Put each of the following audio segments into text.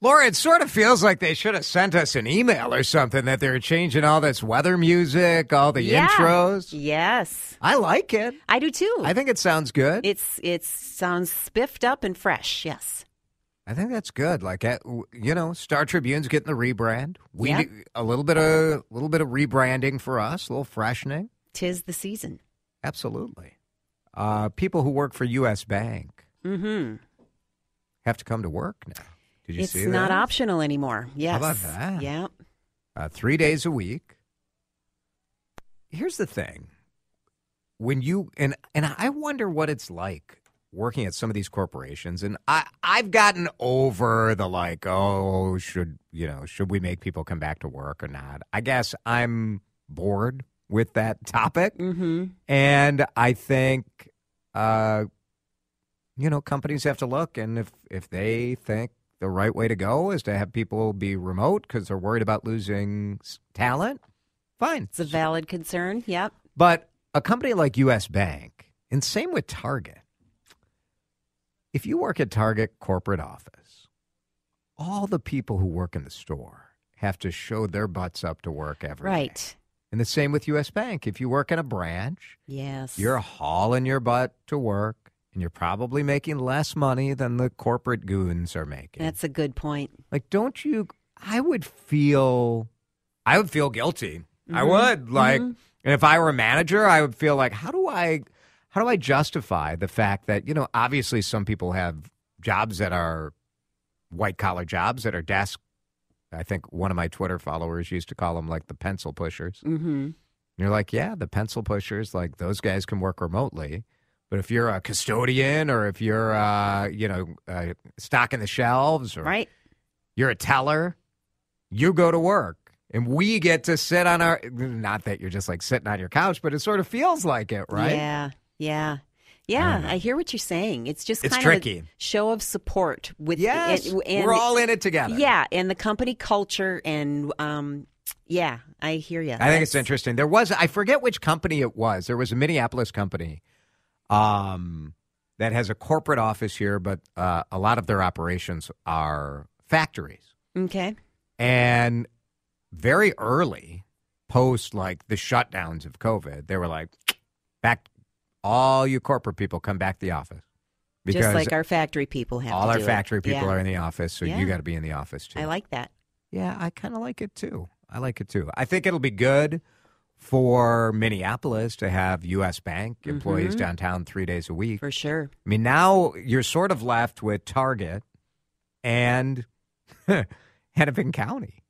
Laura, it sort of feels like they should have sent us an email or something that they're changing all this weather music, all the Yeah. intros. Yes, I like it. I do too. I think it sounds good. it's it sounds spiffed up and fresh. Yes. I think that's good. Like you know, Star Tribune's getting the rebrand. We Yeah. a little bit of a little bit of rebranding for us, a little freshening. Tis the season. Absolutely. Uh, people who work for U.S. Bank Mm-hmm. have to come to work now. Did you It's see not optional anymore. Yes. about that? Yeah. uh, three days a week. Here's the thing: when you and and I wonder what it's like working at some of these corporations, and I I've gotten over the like, oh, should you know, should we make people come back to work or not? I guess I'm bored with that topic, Mm-hmm. and I think, uh, you know, companies have to look, and if if they think the right way to go is to have people be remote because they're worried about losing talent, fine. It's a valid concern. Yep. But a company like U.S. Bank, and same with Target, if you work at Target corporate office, all the people who work in the store have to show their butts up to work every day. Right. And the same with U.S. Bank. If you work in a branch, Yes. you're hauling your butt to work, and you're probably making less money than the corporate goons are making. That's a good point. like, don't you? I would feel, I would feel guilty. I Mhm. would like, Mhm. and if I were a manager, I would feel like, how do I, how do I justify the fact that you know, obviously, some people have jobs that are white collar jobs that are desk. I think one of my Twitter followers used to call them like the pencil pushers. Mm-hmm. And you're like, yeah, the pencil pushers, like those guys can work remotely. But if you're a custodian or if you're, uh, you know, uh, stocking the shelves or Right. you're a teller, you go to work. And we get to sit on our, not that you're just like sitting on your couch, but it sort of feels like it, right? Yeah. Yeah. Yeah, know. I, hear what you're saying. It's just It's kind tricky. of a show of support with Yes. and, and- we're all in it together. Yeah, and the company culture and um yeah, I hear you. I think it's interesting. There was I forget which company it was. There was a Minneapolis company um, that has a corporate office here, but uh, a lot of their operations are factories. Okay. And very early, post like the shutdowns of COVID, they were like, back, all you corporate people come back to the office. Just like our factory people have all to our do it. factory people Yeah. are in the office, so Yeah. you got to be in the office too. I like that. Yeah, I kind of like it too. I like it too. I think it'll be good for Minneapolis to have U.S. Bank employees Mhm. downtown three days a week. For sure. I mean, now you're sort of left with Target and Hennepin County,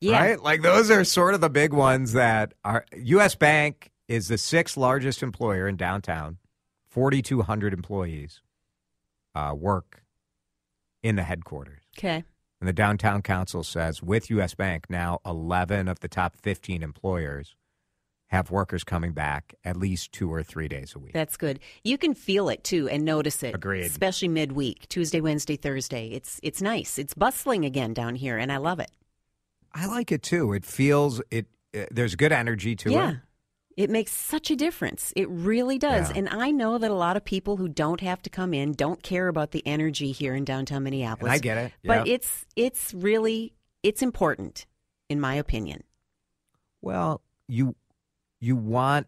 Yeah. right? Like those are sort of the big ones that are. U.S. Bank is the sixth largest employer in downtown. 4,200 employees uh, work in the headquarters. Okay. And the downtown council says with U.S. Bank, now 11 of the top 15 employers have workers coming back at least two or three days a week. That's good. You can feel it too and notice it. Agreed. Especially midweek, Tuesday, Wednesday, Thursday. It's it's nice. It's bustling again down here and I love it. I like it too. It feels it. Uh, there's good energy to it. yeah. it. It makes such a difference. It really does. Yeah. And I know that a lot of people who don't have to come in don't care about the energy here in downtown Minneapolis. And I get it. But it's it's really it's important in my opinion. well, you you want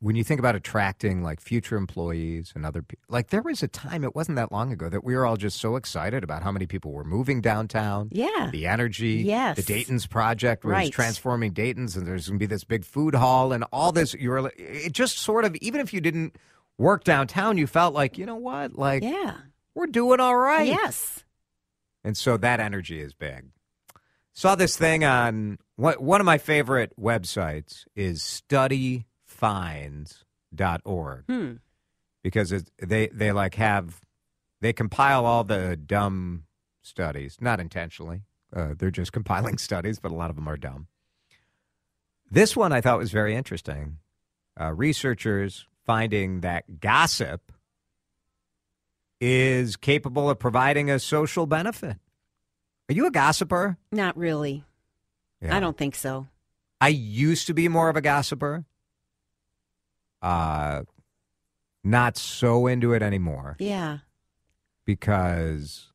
when you think about attracting like future employees and other people. Like there was a time it wasn't that long ago that we were all just so excited about how many people were moving downtown. Yeah. the energy. Yes. The Dayton's project was Right. transforming Dayton's, and there's going to be this big food hall and all this. You were, it just sort of, even if you didn't work downtown, you felt like, you know what, like Yeah. we're doing all right. Yes. And so that energy is big. Saw this thing on one one of my favorite websites is studyfinds.org Hmm. because it, they they like have they compile all the dumb studies, not intentionally. Uh, they're just compiling studies, but a lot of them are dumb. This one I thought was very interesting. Uh, researchers finding that gossip is capable of providing a social benefit. Are you a gossiper? Not really. Yeah. I don't think so. I used to be more of a gossiper. Uh, not so into it anymore Yeah. because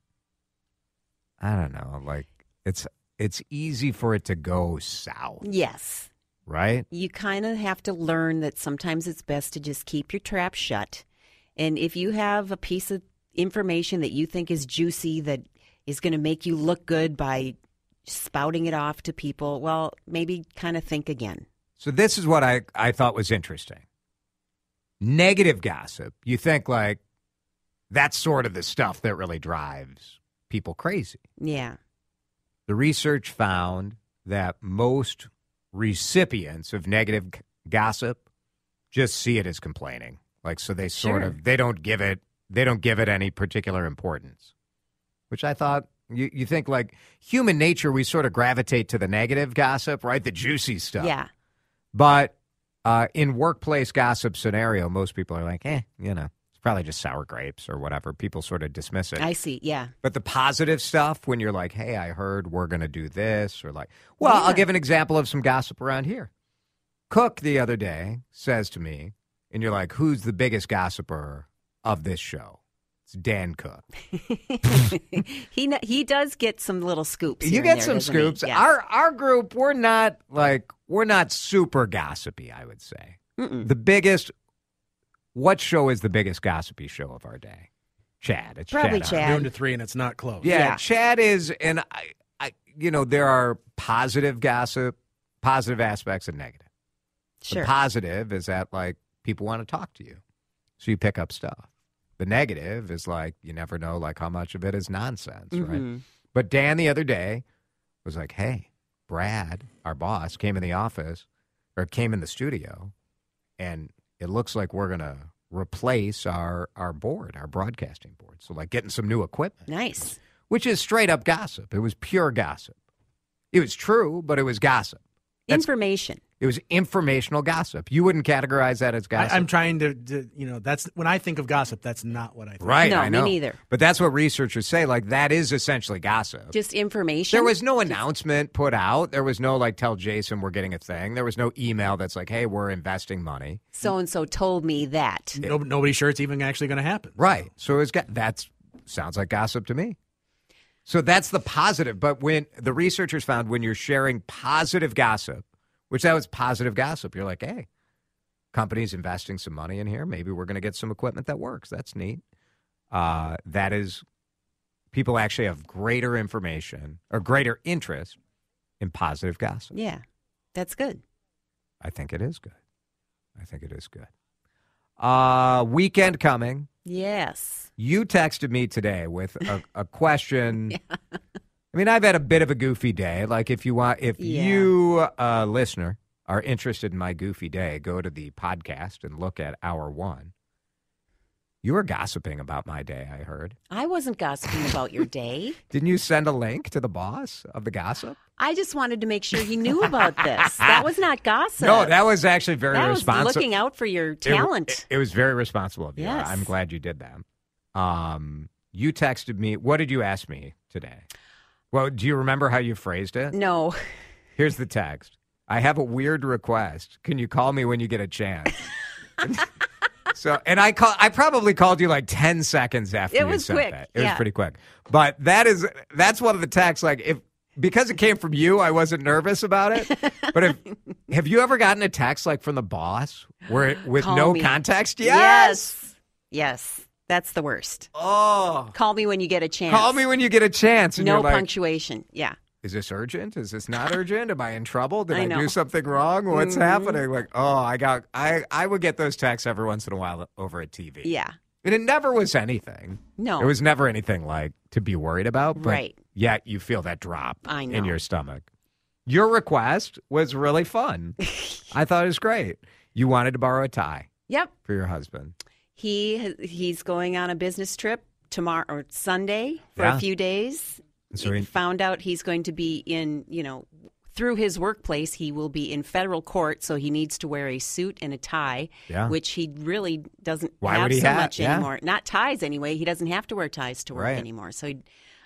I don't know, like it's it's easy for it to go south, Yes. right? You kind of have to learn that sometimes it's best to just keep your trap shut. And if you have a piece of information that you think is juicy that is going to make you look good by spouting it off to people, well, maybe kind of think again. So this is what I, I thought was interesting. Negative gossip. You think like that's sort of the stuff that really drives people crazy. Yeah. The research found that most recipients of negative g- gossip just see it as complaining. Like so they sort Sure. of they don't give it they don't give it any particular importance. Which I thought you, you think like human nature we sort of gravitate to the negative gossip, right? The juicy stuff. Yeah. But uh, in workplace gossip scenario, most people are like, eh, you know, it's probably just sour grapes or whatever. People sort of dismiss it. I see. Yeah. but the positive stuff, when you're like, hey, I heard we're going to do this, or like, well, I'll give an example of some gossip around here. Cook the other day says to me, and you're like, who's the biggest gossiper of this show? It's Dan Cook. he he does get some little scoops. you get there, some scoops. Yes. Our our group, we're not like we're not super gossipy. I would say Mm-mm. the biggest. What show is the biggest gossipy show of our day? Chad. It's Probably Chad. Chad. Noon to three, and it's not close. Yeah, Yeah. Chad is, and I, I, you know, there are positive gossip, positive aspects, and negative. Sure. The positive is that like people want to talk to you, so you pick up stuff. The negative is like you never know like how much of it is nonsense, right? Mhm. But Dan the other day was like, "Hey, Brad, our boss, came in the office or came in the studio, and it looks like we're gonna replace our our board, our broadcasting board. So like getting some new equipment, Nice. which is straight up gossip. It was pure gossip. It was true, but it was gossip. That's- Information. It was informational gossip. You wouldn't categorize that as gossip, I'm trying to, to, you know, that's when I think of gossip. That's not what I think. right? No, I me neither. But that's what researchers say. Like that is essentially gossip. Just information. There was no announcement put out. There was no like tell Jason we're getting a thing. There was no email that's like, hey, we're investing money. so and so told me that. No, nobody's sure it's even actually going to happen. Right. So it's got that sounds like gossip to me. So that's the positive. But when the researchers found when you're sharing positive gossip, which that was positive gossip, you're like, hey, company's investing some money in here. Maybe we're going to get some equipment that works. That's neat. Uh, that is, people actually have greater information or greater interest in positive gossip. Yeah. That's good. I think it is good. I think it is good. Uh, weekend coming. Yes. You texted me today with a, a question. I mean, I've had a bit of a goofy day. Like, if you want, if Yeah. you, uh, listener, are interested in my goofy day, go to the podcast and look at hour one. You were gossiping about my day, I heard. I wasn't gossiping about your day. Didn't you send a link to the boss of the gossip? I just wanted to make sure he knew about this. That was not gossip. No, that was actually very that responsible. looking out for your It talent. It, it was very responsible of you. Yes. I'm glad you did that. Um, you texted me. What did you ask me today? Well, do you remember how you phrased it? no. Here's the text. I have a weird request. Can you call me when you get a chance? so, and I call. I probably called you like ten seconds after It you was sent quick, that. It yeah. was pretty quick. But that is that's one of the texts. Like if because it came from you, I wasn't nervous about it. But if have you ever gotten a text like from the boss where it, with Call no me. context? Yes. Yes. That's the worst. Oh. Call me when you get a chance. Call me when you get a chance. And No you're like, punctuation. Yeah. is this urgent? Is this not urgent? Am I in trouble? Did I I, do something wrong? What's Mhm. happening? Like, oh, I got, I, I would get those texts every once in a while over at TV. Yeah. And it never was anything. No. It was never anything like to be worried about. But Right. Yet you feel that drop in your stomach. Your request was really fun. I thought it was great. You wanted to borrow a tie Yep. for your husband. He he's going on a business trip tomorrow or Sunday for Yeah. a few days, So he- found out he's going to be in, you know, through his workplace, he will be in federal court, so he needs to wear a suit and a tie, Yeah. which he really doesn't Why have would he so have- much yeah. anymore. Not ties anyway. He doesn't have to wear ties to work Right. anymore. So he,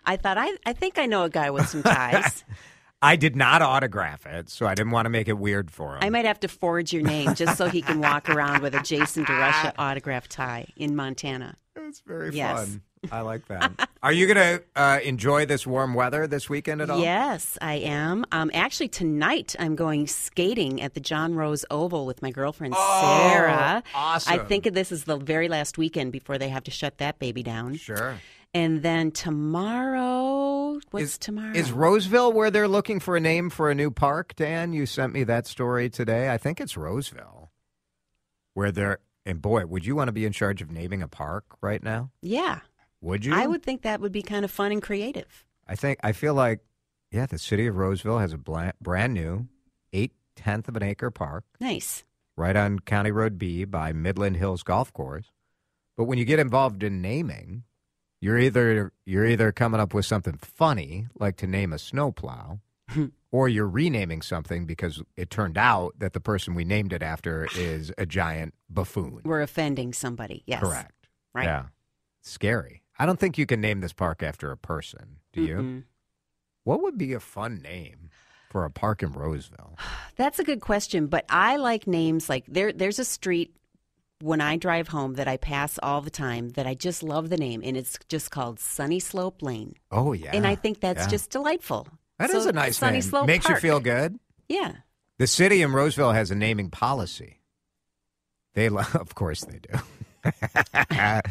I thought, I, I think I know a guy with some ties. I did not autograph it, so I didn't want to make it weird for him. I might have to forge your name just so he can walk around with a Jason DeRusha autograph tie in Montana. It's very Yes. fun. I like that. Are you going to uh, enjoy this warm weather this weekend at all? Yes, I am. Um, actually, tonight I'm going skating at the John Rose Oval with my girlfriend Oh, Sarah. awesome. I think this is the very last weekend before they have to shut that baby down. Sure. And then tomorrow, what's is, tomorrow? Is Roseville where they're looking for a name for a new park, Dan? You sent me that story today. I think it's Roseville. Where they're, and boy, would you want to be in charge of naming a park right now? yeah, Would you? I would think that would be kind of fun and creative. I think, I feel like, yeah, the city of Roseville has a bla- brand new eight tenth of an acre park Nice. right on County Road B by Midland Hills Golf Course. But when you get involved in naming, you're either you're either coming up with something funny, like to name a snowplow, hmm. or you're renaming something because it turned out that the person we named it after is a giant buffoon. We're offending somebody. Yes. Correct. Right. Yeah. Scary. I don't think you can name this park after a person. Do you? Mm-mm. What would be a fun name for a park in Roseville? That's a good question, but I like names like there. There's a street when I drive home that I pass all the time that I just love the name, and it's just called Sunny Slope Lane, Oh yeah. and I think that's yeah. just delightful. That is So, a nice Sunny name. Slope Makes Park. you feel good. Yeah, The city in Roseville has a naming policy. They, lo- of course, they do.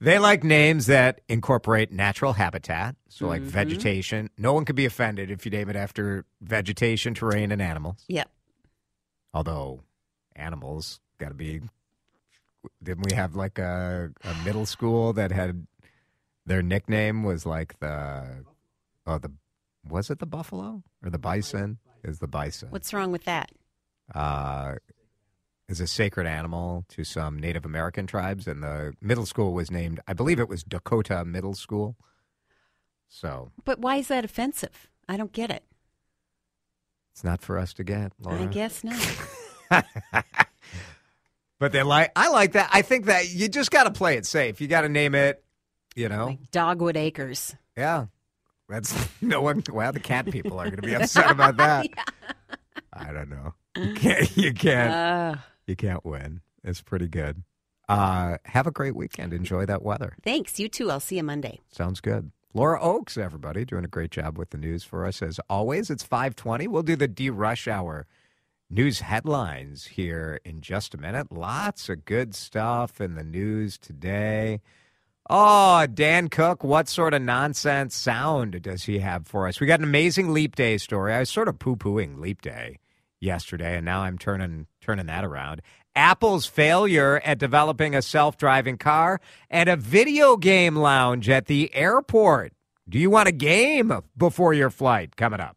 they like names that incorporate natural habitat, so like Mm-hmm. vegetation. No one could be offended if you name it after vegetation, terrain, and animals. yep. Although animals got to be. Didn't we have like a, a middle school that had their nickname was like the oh the was it the buffalo or the bison? Is the bison? What's wrong with that? uh, is a sacred animal to some Native American tribes, and the middle school was named, I believe it was Dakota Middle School. So But why is that offensive? I don't get it. it's not for us to get. I guess not. But they like, I like that. I think that you just got to play it safe. You got to name it. You know, like Dogwood Acres. yeah. That's no one. Well, the cat people are going to be upset about that. I don't know. You can't. You can't. Uh, You can't win. It's pretty good. Uh, have a great weekend. Enjoy that weather. thanks. You too. I'll see you Monday. Sounds good. Laura Oakes, everybody, doing a great job with the news for us as always. It's 520. We'll do the DeRush-Hour news headlines here in just a minute. Lots of good stuff in the news today. Oh, Dan Cook, what sort of nonsense sound does he have for us? We got an amazing Leap Day story. I was sort of poo-pooing Leap Day yesterday, and now I'm turning turning that around. Apple's failure at developing a self-driving car and a video game lounge at the airport. Do you want a game before your flight? Coming up.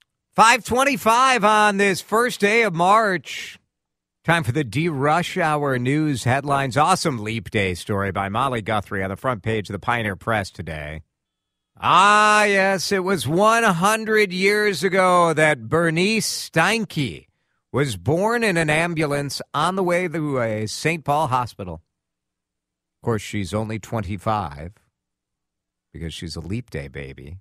525 on this first day of March. Time for the DeRush-Hour news headlines. Awesome Leap Day story by Molly Guthrie on the front page of the Pioneer Press today. Ah, yes, it was 100 years ago that Bernice Steinke was born in an ambulance on the way to a St. Paul hospital. Of course, she's only 25 because she's a Leap Day baby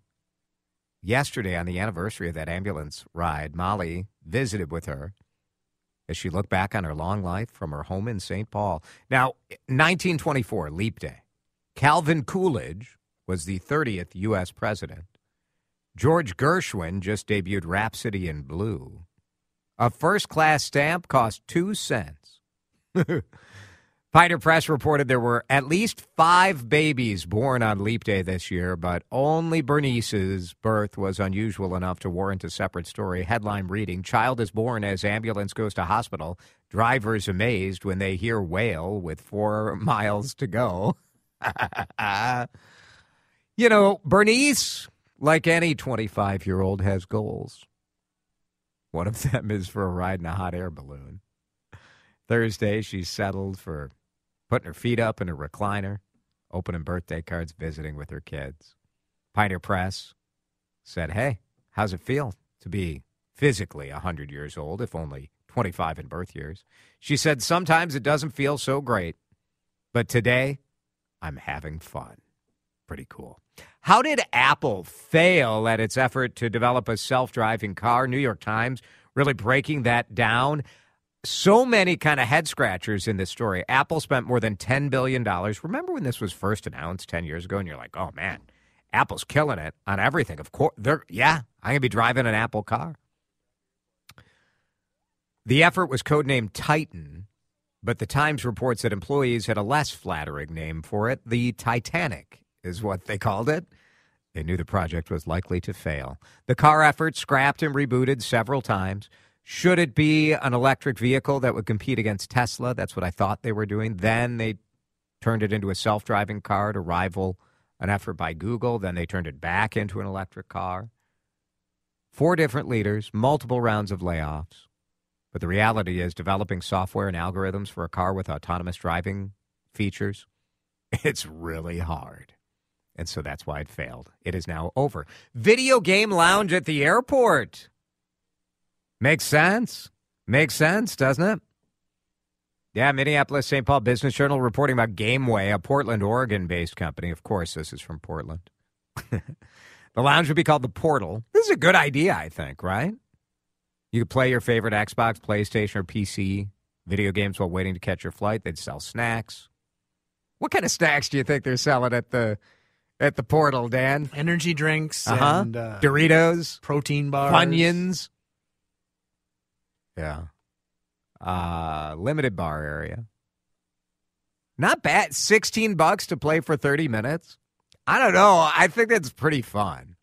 yesterday on the anniversary of that ambulance ride, Molly visited with her as she looked back on her long life from her home in St. Paul. Now, 1924, Leap Day. Calvin Coolidge was the 30th U.S. president. George Gershwin just debuted Rhapsody in Blue. A first class stamp cost two cents. Pioneer Press reported there were at least five babies born on Leap Day this year, but only Bernice's birth was unusual enough to warrant a separate story. Headline reading Child is born as ambulance goes to hospital. Drivers amazed when they hear wail with four miles to go. you know, Bernice, like any 25 year old, has goals. One of them is for a ride in a hot air balloon. Thursday, she settled for putting her feet up in a recliner, opening birthday cards, visiting with her kids. Pioneer Press said, Hey, how's it feel to be physically 100 years old, if only 25 in birth years? She said, Sometimes it doesn't feel so great, but today I'm having fun. Pretty cool. How did Apple fail at its effort to develop a self driving car? New York Times really breaking that down so many kind of head scratchers in this story. Apple spent more than $10 billion. Remember when this was first announced 10 years ago and you're like, oh man, Apple's killing it on everything. Of course, they're, yeah, I'm going to be driving an Apple car. The effort was codenamed Titan, but the Times reports that employees had a less flattering name for it. The Titanic is what they called it. They knew the project was likely to fail. The car effort scrapped and rebooted several times. Should it be an electric vehicle that would compete against Tesla? That's what I thought they were doing. Then they turned it into a self driving car to rival an effort by Google. Then they turned it back into an electric car. Four different leaders, multiple rounds of layoffs. But the reality is, developing software and algorithms for a car with autonomous driving features, it's really hard. And so that's why it failed. It is now over. Video game lounge at the airport. Makes sense. Makes sense, doesn't it? Yeah, Minneapolis St. Paul Business Journal reporting about Gameway, a Portland, Oregon based company. Of course, this is from Portland. the lounge would be called the Portal. This is a good idea, I think, right? You could play your favorite Xbox, PlayStation, or PC video games while waiting to catch your flight. They'd sell snacks. What kind of snacks do you think they're selling at the at the portal, Dan? Energy drinks Uh-huh. and uh, Doritos, protein bars. Funyuns. Yeah. Uh limited bar area. Not bad. 16 bucks to play for 30 minutes. I don't know. I think that's pretty fun.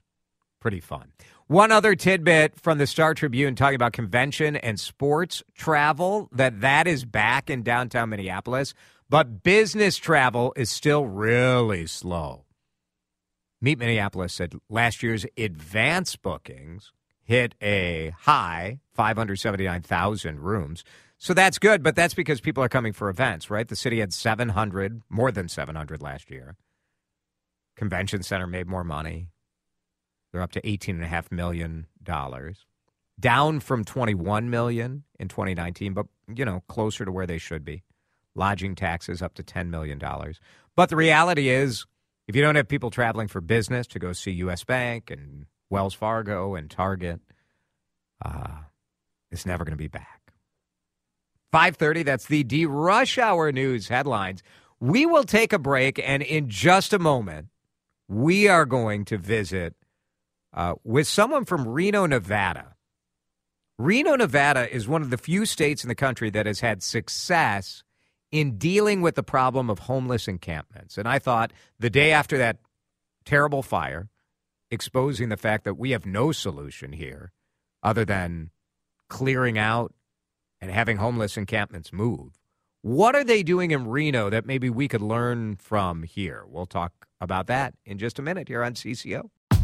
Pretty fun. One other tidbit from the Star Tribune talking about convention and sports travel that that is back in downtown Minneapolis, but business travel is still really slow. Meet Minneapolis said last year's advance bookings hit a high 579,000 rooms. So that's good, but that's because people are coming for events, right? The city had 700, more than 700 last year. Convention center made more money. They're up to $18.5 million, down from 21 million in 2019, but, you know, closer to where they should be. Lodging taxes up to $10 million. But the reality is, if you don't have people traveling for business to go see U.S. Bank and Wells Fargo and Target, uh, it's never going to be back. 5:30 that's the DeRush-Hour news headlines. We will take a break and in just a moment we are going to visit uh, with someone from Reno, Nevada. Reno, Nevada is one of the few states in the country that has had success in dealing with the problem of homeless encampments. And I thought the day after that terrible fire, exposing the fact that we have no solution here other than clearing out and having homeless encampments move. What are they doing in Reno that maybe we could learn from here? We'll talk about that in just a minute here on CCO.